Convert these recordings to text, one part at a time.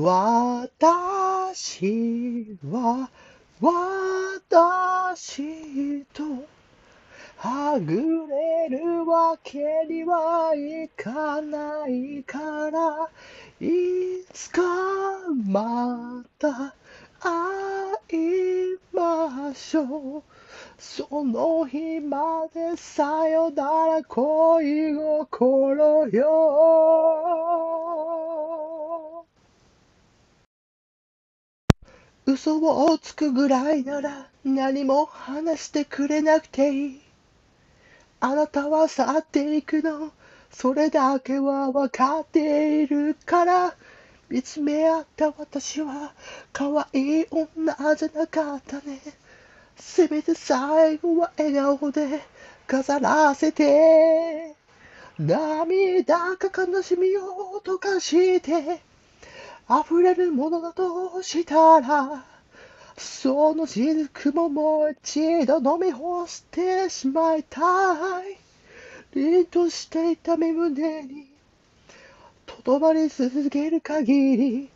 私は私とはぐれるわけにはいかないからいつかまた会いましょう。その日までさよなら恋心よ。嘘をつくぐらいなら何も話してくれなくていい。あなたは去っていくの。それだけはわかっているから。見つめ合った私は可愛い女じゃなかったね。せめて最後は笑顔で飾らせて。涙か悲しみを溶かして。溢れるものだとしたらその雫ももう一度飲み干してしまいたい。凛としていた目胸にとどまり続ける限り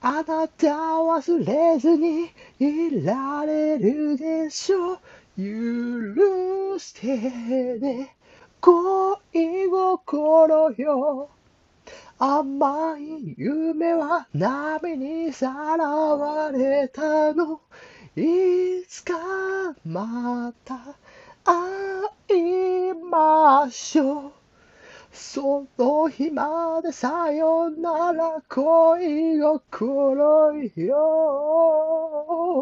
あなた忘れずにいられるでしょう。許してね。恋心よ。甘い夢は波にさらわれたの。いつかまた会いましょう。その日までさよなら恋心よ。